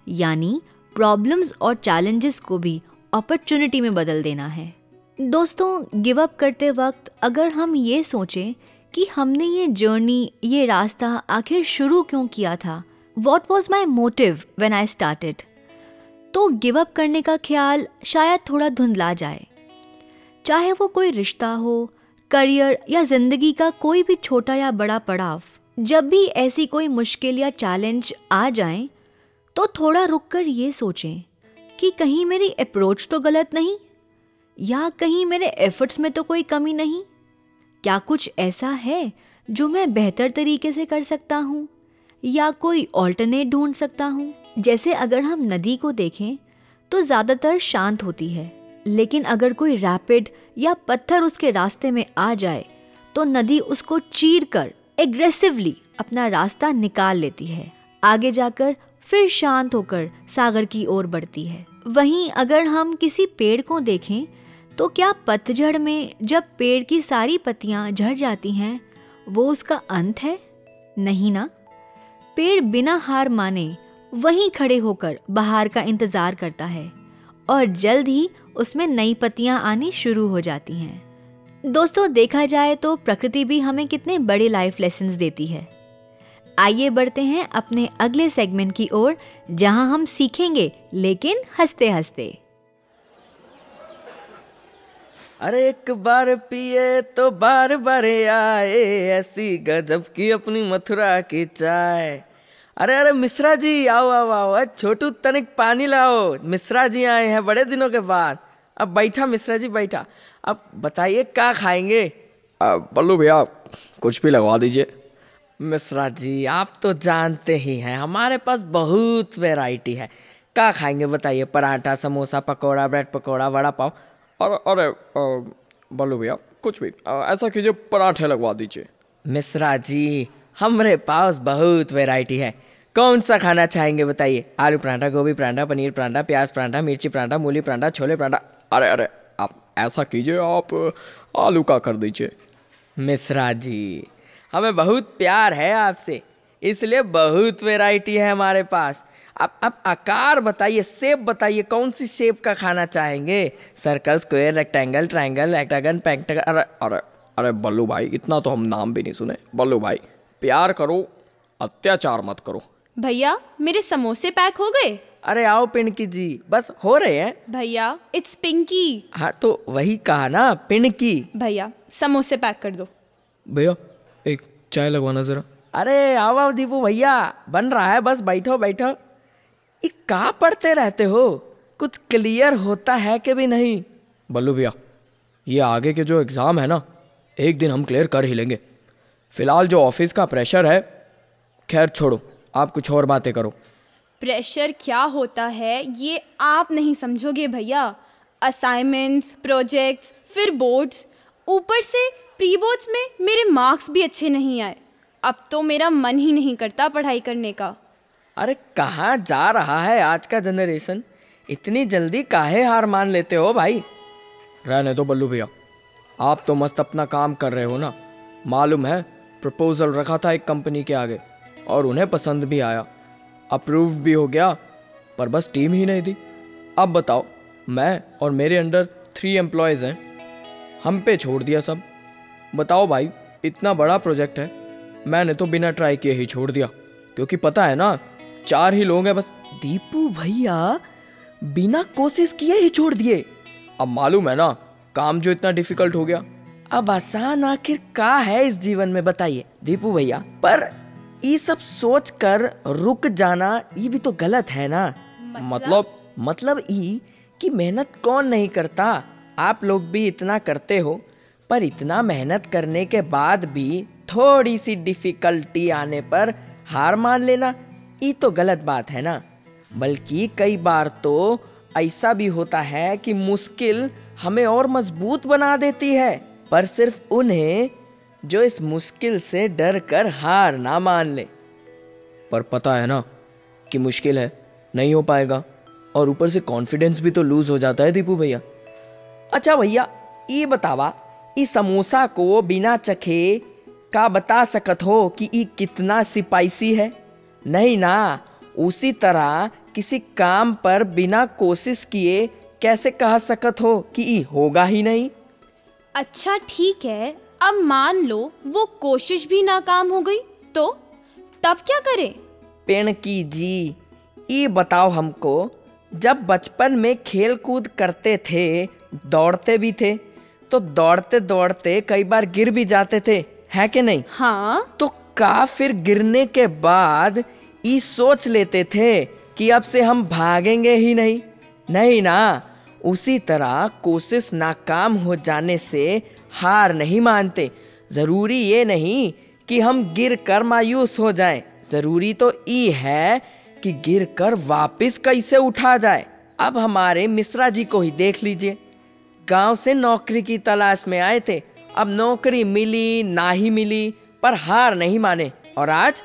यानी प्रॉब्लम्स और चैलेंजेस को भी अपॉर्चुनिटी में बदल देना है। दोस्तों गिव अप करते वक्त अगर हम ये सोचें कि हमने ये जर्नी ये रास्ता आखिर शुरू क्यों किया था? What was my motive when I started तो गिव अप करने का ख्याल शायद थोड़ा धुंधला जाए। चाहे वो कोई रिश्ता हो करियर या ज़िंदगी का कोई भी छोटा या बड़ा पड़ाव, जब भी ऐसी कोई मुश्किल या चैलेंज आ जाए तो थोड़ा रुक कर ये सोचें कि कहीं मेरी अप्रोच तो गलत नहीं, या कहीं मेरे एफर्ट्स में तो कोई कमी नहीं। क्या कुछ ऐसा है जो मैं बेहतर तरीके से कर सकता हूँ? या कोई ऑल्टरनेट ढूंढ सकता हूँ? जैसे अगर हम नदी को देखें तो ज़्यादातर शांत होती है। लेकिन अगर कोई रैपिड या पत्थर उसके रास्ते में आ जाए तो नदी उसको चीर कर एग्रेसिवली अपना रास्ता निकाल लेती है। आगे जाकर फिर शांत होकर सागर की ओर बढ़ती है। वहीं अगर हम किसी पेड़ को देखें तो क्या पतझड़ में जब पेड़ की सारी पत्तियाँ झड़ जाती हैं, वो उसका अंत है? नहीं ना। पेड़ बिना हार माने वहीं खड़े होकर बहार का इंतज़ार करता है और जल्द ही उसमें नई पत्तियाँ आनी शुरू हो जाती हैं। दोस्तों, देखा जाए तो प्रकृति भी हमें कितने बड़े लाइफ लेसन देती है। आइए बढ़ते हैं अपने अगले सेगमेंट की ओर, जहाँ हम सीखेंगे, लेकिन हँसते हँसते अरे एक बार पिए तो बार बार आए ऐसी गजब की अपनी मथुरा की चाय। अरे अरे मिश्रा जी आओ आओ आओ अरे छोटू तनिक पानी लाओ। मिश्रा जी आए हैं बड़े दिनों के बाद। अब बैठा मिश्रा जी बैठा। अब बताइए क्या खाएँगे? बल्लू भैया कुछ भी लगवा दीजिए। मिश्रा जी आप तो जानते ही हैं हमारे पास बहुत वैरायटी है। क्या खाएँगे बताइए? पराठा समोसा पकोड़ा ब्रेड पकोड़ा वड़ा पाव। अरे अरे बल्लू भैया कुछ भी ऐसा कीजिए पराठे लगवा दीजिए। मिश्रा जी हमारे पास बहुत वैरायटी है। कौन सा खाना चाहेंगे बताइए? आलू पराठा गोभी पराठा पनीर पराठा प्याज पराठा मिर्ची पराठा मूली पराठा छोले पराठा। अरे अरे आप ऐसा कीजिए आप आलू का कर दीजिए। मिश्रा जी हमें बहुत प्यार है आपसे इसलिए बहुत वैरायटी है हमारे पास। आप आप आकार बताइए शेप बताइए कौन सी शेप का खाना चाहेंगे? Circle square rectangle triangle hexagon pentagon अरे अरे अरे बल्लू भाई इतना तो हम नाम भी नहीं सुने। बल्लू भाई प्यार करो अत्याचार मत करो। भैया मेरे समोसे पैक हो गए? अरे आओ पिंकी जी बस हो रहे हैं। भैया इट्स पिंकी हाँ तो वही कहा ना पिंकी भैया समोसे पैक कर दो। भैया एक चाय लगवाना ज़रा। अरे आओ आओ दीपू भैया बन रहा है बस बैठो बैठो। कहाँ पढ़ते रहते हो? कुछ क्लियर होता है कि भी नहीं? बल्लू भैया ये आगे के जो एग्ज़ाम है ना एक दिन हम क्लियर कर ही लेंगे। फ़िलहाल जो ऑफ़िस का प्रेशर है खैर छोड़ो आप कुछ और बातें करो। प्रेशर क्या होता है ये आप नहीं समझोगे भैया। असाइनमेंट्स प्रोजेक्ट्स फिर बोर्ड्स ऊपर से प्री बोर्ड्स में मेरे मार्क्स भी अच्छे नहीं आए। अब तो मेरा मन ही नहीं करता पढ़ाई करने का। अरे कहाँ जा रहा है आज का जनरेशन इतनी जल्दी काहे हार मान लेते हो भाई? रहने दो बल्लू भैया। आप तो मस्त अपना काम कर रहे हो ना? मालूम है प्रपोजल रखा था एक कंपनी के आगे, और उन्हें पसंद भी आया। अप्रूव भी हो गया, पर बस टीम ही नहीं दी। अब बताओ, मैं और मेरे अंडर थ्री एम्प्लॉयज़ हैं। हम पे छोड़ दिया सब। बताओ भाई, इतना बड़ा प्रोजेक्ट है, मैंने तो बिना ट्राई किए ही छोड़ दिया। क्योंकि पता है ना चार ही लोग हैं बस। दीपू भैया बिना कोशिश किए ही छोड़ दिए। अब मालूम है ना काम जो इतना डिफ़िकल्ट हो गया। अब आसान आखिर का है इस जीवन में बताइए। दीपू भैया पर ये सब सोच कर रुक जाना ये भी तो गलत है ना? मतलब? मतलब? ई कि मेहनत कौन नहीं करता? आप लोग भी इतना करते हो पर इतना मेहनत करने के बाद भी थोड़ी सी डिफिकल्टी आने पर हार मान लेना। ये तो गलत बात है ना। बल्कि कई बार तो ऐसा भी होता है कि मुश्किल हमें और मज़बूत बना देती है, पर सिर्फ़ उन्हें जो इस मुश्किल से डर कर हार ना मान ले। पर पता है ना कि मुश्किल है, नहीं हो पाएगा, और ऊपर से कॉन्फिडेंस भी तो लूज हो जाता है दीपू भैया। अच्छा भैया ये बतावा, ई समोसा को बिना चखे का बता सकत हो कि ई कितना स्पाइसी है? नहीं ना। उसी तरह किसी काम पर बिना कोशिश किए कैसे कह सकत हो कि ई होगा ही नहीं? अच्छा ठीक है। अब मान लो वो कोशिश भी नाकाम हो गई तो? तब क्या करें? पेड़ की जी ये बताओ हमको जब बचपन में खेल कूद करते थे दौड़ते भी थे तो दौड़ते दौड़ते कई बार गिर भी जाते थे है कि नहीं? हाँ। तो का फिर गिरने के बाद ये सोच लेते थे कि अब से हम भागेंगे ही नहीं। नहीं ना, उसी तरह कोशिश नाकाम हो जाने से हार नहीं मानते। ज़रूरी ये नहीं कि हम गिर कर मायूस हो जाएँ। ज़रूरी तो ये है कि गिर कर वापिस कैसे उठा जाए। अब हमारे मिश्रा जी को ही देख लीजिए। गाँव से नौकरी की तलाश में आए थे। अब नौकरी मिली, ना ही मिली। पर हार नहीं माने। और आज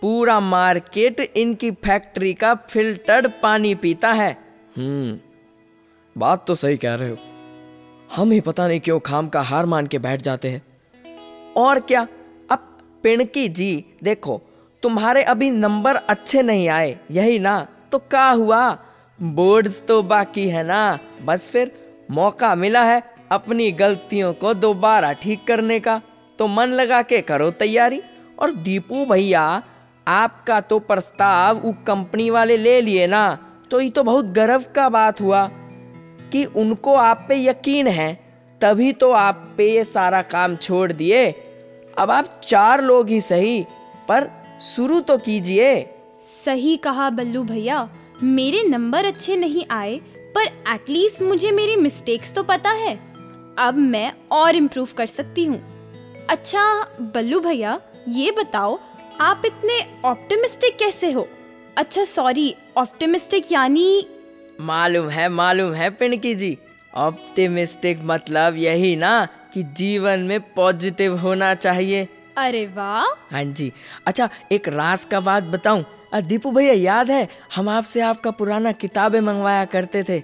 पूरा मार्केट इनकी फैक्ट्री का फिल्टर्ड पानी पीता है। हम्म बात तो सही कह रहे हो। हम ही पता नहीं क्यों खाम का हार मान के बैठ जाते हैं। और क्या? अब पिणकी जी, देखो, तुम्हारे अभी नंबर अच्छे नहीं आए, यही ना? तो क्या हुआ? बोर्ड्स तो बाकी है ना? बस फिर मौका मिला है अपनी गलतियों को दोबारा ठीक करने का। तो मन लगा के करो तैयारी। और दीपू भैया, आपका तो प्रस्ताव वो कंपनी वाले ले लिए ना तो ये तो बहुत गर्व का बात हुआ कि उनको आप पे यकीन है, तभी तो आप पे ये सारा काम छोड़ दिए। अब आप चार लोग ही सही, पर शुरू तो कीजिए। सही कहा बल्लू भैया, मेरे नंबर अच्छे नहीं आए, पर एटलीस्ट मुझे मेरी मिस्टेक्स तो पता है। अब मैं और इम्प्रूव कर सकती हूँ। अच्छा बल्लू भैया ये बताओ आप इतने ऑप्टिमिस्टिक कैसे हो? अच्छा सॉरी ऑप्टिमिस्टिक यानी? मालूम है मालूम है पिणकी जी। ऑप्टिमिस्टिक मतलब यही ना कि जीवन में पॉजिटिव होना चाहिए। अरे वाह! हाँ जी। अच्छा एक राज का बात बताऊँ। दीपू भैया याद है हम आपसे आपका पुराना किताबें मंगवाया करते थे।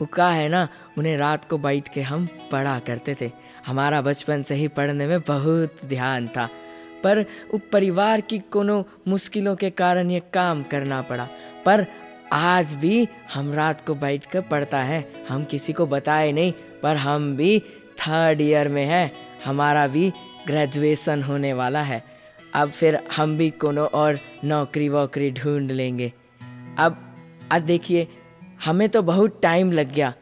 वो का है ना उन्हें रात को बैठ के हम पढ़ा करते थे। हमारा बचपन से ही पढ़ने में बहुत ध्यान था, पर परिवार की कोनो मुश्किलों के कारण ये काम करना पड़ा। पर आज भी हम रात को बैठ कर पढ़ता है, हम किसी को बताए नहीं, पर हम भी थर्ड ईयर में हैं, हमारा भी ग्रेजुएशन होने वाला है। अब फिर हम भी कोनो और नौकरी वोकरी ढूंढ लेंगे। अब अब देखिए, हमें तो बहुत टाइम लग गया,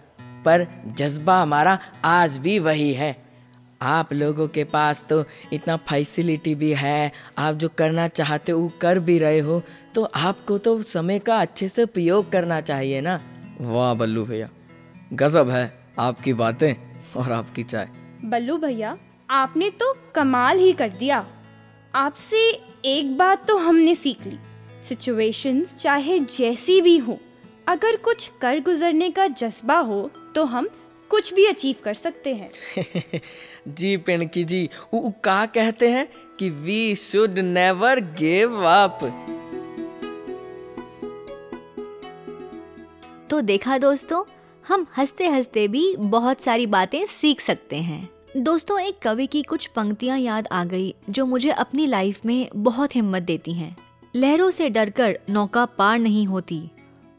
पर जज्बा हमारा आज भी वही है। आप लोगों के पास तो इतना फैसिलिटी भी है। आप जो करना चाहते हो वो कर भी रहे हो तो आपको तो समय का अच्छे से उपयोग करना चाहिए ना? वाह बल्लू भैया गजब है आपकी बातें और आपकी चाय। बल्लू भैया आपने तो कमाल ही कर दिया। आपसे एक बात तो हमने सीख ली। सिचुएशंस चाहे जैसी भी हो अगर कुछ कर गुजरने का जज्बा हो तो हम कुछ भी अचीव कर सकते हैं। जी पिणकी जी वो का कहते हैं कि we should never give up तो देखा दोस्तों, हम हँसते हँसते भी बहुत सारी बातें सीख सकते हैं। दोस्तों, एक कवि की कुछ पंक्तियाँ याद आ गई, जो मुझे अपनी लाइफ में बहुत हिम्मत देती हैं। लहरों से डरकर नौका पार नहीं होती,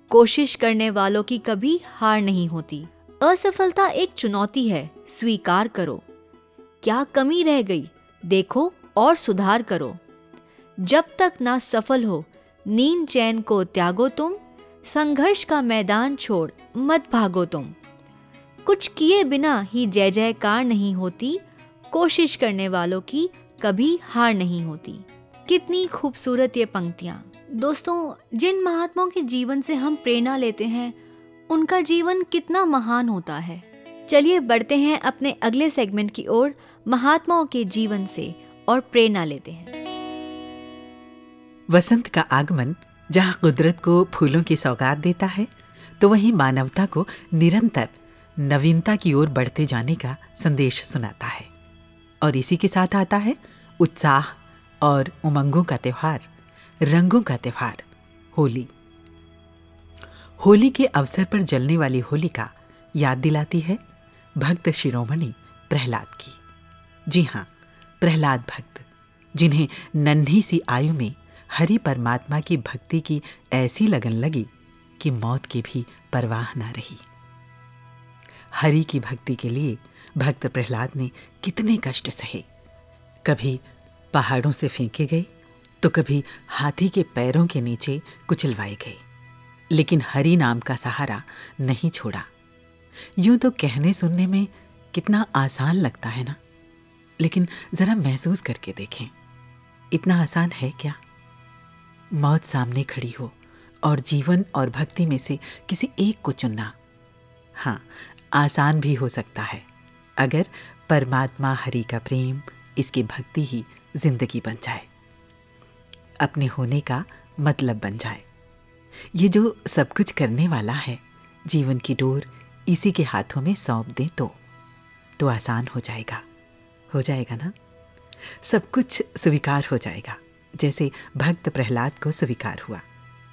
कोशिश करने वालों की कभी हार नहीं होती। असफलता एक चुनौती है, स्वीकार करो। क्या कमी रह गई? देखो और सुधार करो। जब तक ना सफल हो, नींद चैन को त्यागो तुम, संघर्ष का मैदान छोड़ मत भागो तुम। कुछ किए बिना ही जय जयकार नहीं होती, कोशिश करने वालों की कभी हार नहीं होती। कितनी खूबसूरत ये पंक्तियाँ। दोस्तों, जिन महात्माओं के जीवन से हम प्रेरणा लेते हैं, उनका जीवन कितना महान होता है। चलिए बढ़ते हैं अपने अगले सेगमेंट की ओर। महात्माओं के जीवन से और प्रेरणा लेते हैं। वसंत का आगमन जहाँ कुदरत को फूलों की सौगात देता है तो वहीं मानवता को निरंतर नवीनता की ओर बढ़ते जाने का संदेश सुनाता है। और इसी के साथ आता है उत्साह और उमंगों का त्यौहार, रंगों का त्यौहार, होली। होली के अवसर पर जलने वाली होलिका याद दिलाती है भक्त शिरोमणि प्रहलाद की। जी हाँ प्रहलाद भक्त, जिन्हें नन्ही सी आयु में हरि परमात्मा की भक्ति की ऐसी लगन लगी कि मौत की भी परवाह ना रही। हरि की भक्ति के लिए भक्त प्रहलाद ने कितने कष्ट सहे। कभी पहाड़ों से फेंके गए तो कभी हाथी के पैरों के नीचे कुचलवाए गए, लेकिन हरि नाम का सहारा नहीं छोड़ा। यूँ तो कहने सुनने में कितना आसान लगता है ना? लेकिन जरा महसूस करके देखें। इतना आसान है क्या? मौत सामने खड़ी हो और जीवन और भक्ति में से किसी एक को चुनना। हाँ आसान भी हो सकता है, अगर परमात्मा हरि का प्रेम, इसकी भक्ति ही ज़िंदगी बन जाए। अपने होने का मतलब बन जाए। ये जो सब कुछ करने वाला है, जीवन की डोर इसी के हाथों में सौंप दें तो तो आसान हो जाएगा। हो जाएगा ना? सब कुछ स्वीकार हो जाएगा, जैसे भक्त प्रहलाद को स्वीकार हुआ,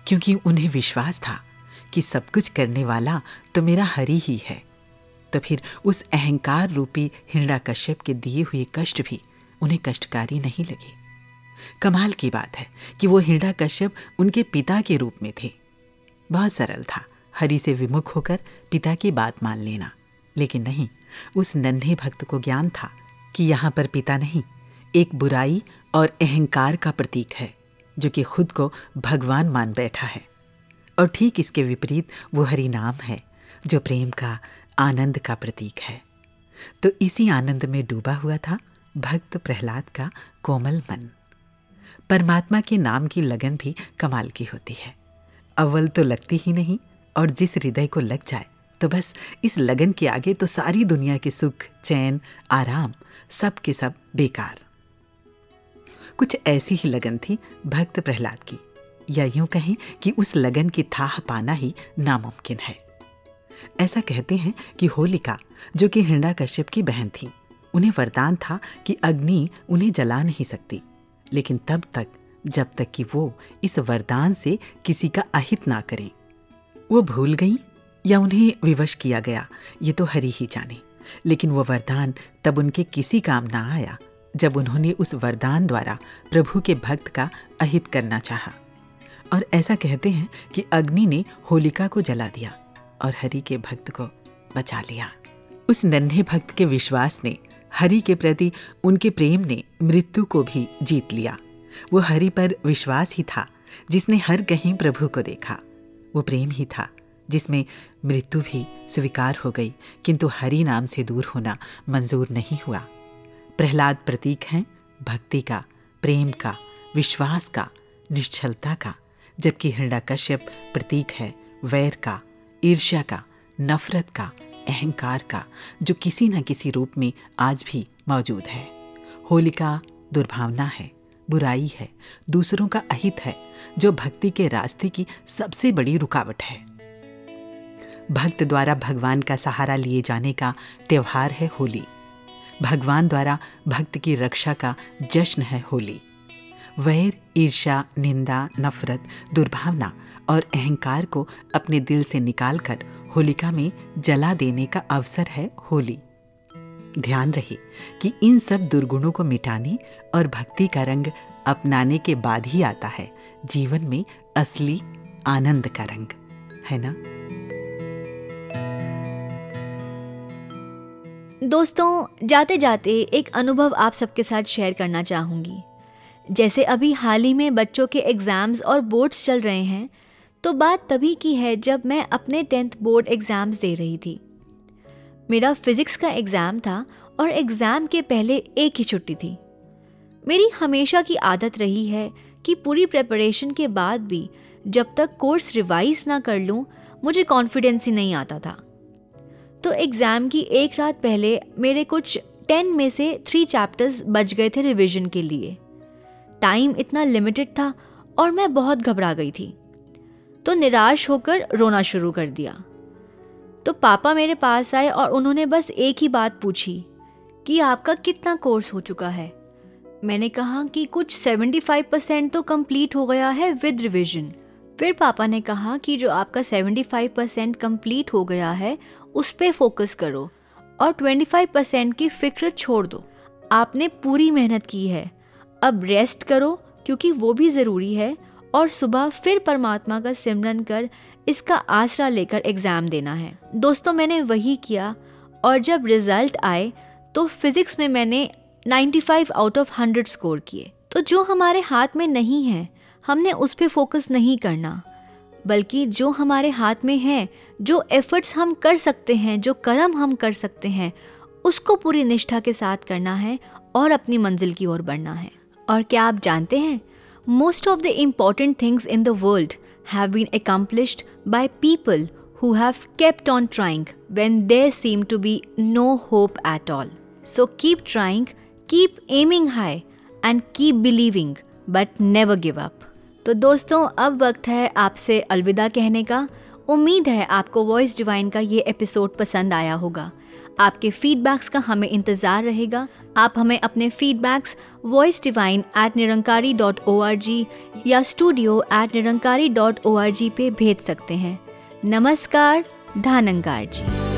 क्योंकि उन्हें विश्वास था कि सब कुछ करने वाला तो मेरा हरि ही है। तो फिर उस अहंकार रूपी हिरण्यकश्यप के दिए हुए कष्ट भी उन्हें कष्टकारी नहीं लगे। कमाल की बात है कि वो हिरण्यकश्यप उनके पिता के रूप में थे। बहुत सरल था, हरि से विमुख होकर पिता की बात मान लेना। लेकिन नहीं, उस नन्हे भक्त को ज्ञान था कि यहाँ पर पिता नहीं, एक बुराई और अहंकार का प्रतीक है, जो कि खुद को भगवान मान बैठा है। और ठीक इसके विपरीत वो हरि नाम है, जो प्रेम का, आनंद का प्रतीक है। तो इसी आनंद में डूबा हुआ था भक्त प्रहलाद का कोमल मन। परमात्मा के नाम की लगन भी कमाल की होती है। अव्वल तो लगती ही नहीं, और जिस हृदय को लग जाए तो बस इस लगन के आगे तो सारी दुनिया के सुख, चैन, आराम सब के सब बेकार। कुछ ऐसी ही लगन थी भक्त प्रहलाद की। या यूँ कहें कि उस लगन की थाह पाना ही नामुमकिन है। ऐसा कहते हैं कि होलिका, जो कि हिरण्यकश्यप की बहन थी, उन्हें वरदान था कि अग्नि उन्हें जला नहीं सकती। लेकिन तब तक, जब तक कि वो इस वरदान से किसी का अहित ना करें, वो भूल गई या उन्हें विवश किया गया? ये तो हरी ही जाने। लेकिन वो वरदान तब उनके किसी काम ना आया, जब उन्होंने उस वरदान द्वारा प्रभु के भक्त का अहित करना चाहा। और ऐसा कहते हैं कि अग्नि ने होलिका को जला दिया और हरि के भक्त को बचा लिया। उस नन्हे भक्त के विश्वास ने हरि के प्रति उनके प्रेम ने मृत्यु को भी जीत लिया। वो हरि पर विश्वास ही था, जिसने हर कहीं प्रभु को देखा। वो प्रेम ही था। जिसमें मृत्यु भी स्वीकार हो गई, किंतु हरि नाम से दूर होना मंजूर नहीं हुआ। प्रहलाद प्रतीक हैं, भक्ति का, प्रेम का, विश्वास का, निश्चलता का, जबकि हिरण्यकश्यप प्रतीक है, वैर का, ईर्ष्या का, नफरत का, अहंकार का, जो किसी न किसी रूप में आज भी मौजूद है। होलिका दुर्भावना है, बुराई है, दूसरों का अहित है, जो भक्ति के रास्ते की सबसे बड़ी रुकावट है। भक्त द्वारा भगवान का सहारा लिए जाने का त्यौहार है होली। भगवान द्वारा भक्त की रक्षा का जश्न है होली। वैर ईर्षा निंदा, नफरत, दुर्भावना और अहंकार को अपने दिल से निकालकर होलिका में जला देने का अवसर है होली। ध्यान रहे कि इन सब दुर्गुणों को मिटाने और भक्ति का रंग अपनाने के बाद ही आता है। जीवन में असली आनंद का रंग, है ना? दोस्तों जाते जाते एक अनुभव आप सबके साथ शेयर करना चाहूँगी। जैसे अभी हाल ही में बच्चों के एग्ज़ाम्स और बोर्ड्स चल रहे हैं तो बात तभी की है जब मैं अपने टेंथ बोर्ड एग्ज़ाम्स दे रही थी। मेरा फिज़िक्स का एग्ज़ाम था और एग्ज़ाम के पहले एक ही छुट्टी थी। मेरी हमेशा की आदत रही है कि पूरी प्रेपरेशन के बाद भी जब तक कोर्स रिवाइज ना कर लूँ, मुझे कॉन्फिडेंस ही नहीं आता था। तो एग्ज़ाम की एक रात पहले मेरे कुछ टेन में से थ्री चैप्टर्स बच गए थे रिवीजन के लिए। टाइम इतना लिमिटेड था और मैं बहुत घबरा गई थी। तो निराश होकर रोना शुरू कर दिया। तो पापा मेरे पास आए और उन्होंने बस एक ही बात पूछी कि आपका कितना कोर्स हो चुका है? मैंने कहा कि कुछ 75 परसेंट तो कंप्लीट हो गया है विद रिवीजन फिर पापा ने कहा कि जो आपका 75 परसेंट कंप्लीट हो गया है उस पर फोकस करो और 25 परसेंट की फ़िक्र छोड़ दो। आपने पूरी मेहनत की है। अब रेस्ट करो क्योंकि वो भी ज़रूरी है और सुबह फिर परमात्मा का सिमरन कर इसका आसरा लेकर एग्ज़ाम देना है। दोस्तों, मैंने वही किया और जब रिज़ल्ट आए तो फिज़िक्स में मैंने 95 आउट ऑफ़ 100 स्कोर किए। तो जो हमारे हाथ में नहीं है, हमने उस पर फोकस नहीं करना। बल्कि जो हमारे हाथ में है जो एफर्ट्स हम कर सकते हैं जो कर्म हम कर सकते हैं उसको पूरी निष्ठा के साथ करना है और अपनी मंजिल की ओर बढ़ना है और क्या आप जानते हैं most of the important things in the world have been accomplished by people who have kept on trying when there seemed to be no hope at all. So keep trying, keep aiming high, and keep believing, but never give up. तो दोस्तों, अब वक्त है आपसे अलविदा कहने का। उम्मीद है आपको वॉइस डिवाइन का ये एपिसोड पसंद आया होगा। आपके फीडबैक्स का हमें इंतज़ार रहेगा। आप हमें अपने feedbacks voice divine at Nirankari dot O R G या studio at Nirankari dot O R G पे भेज सकते हैं। नमस्कार धानंकार जी।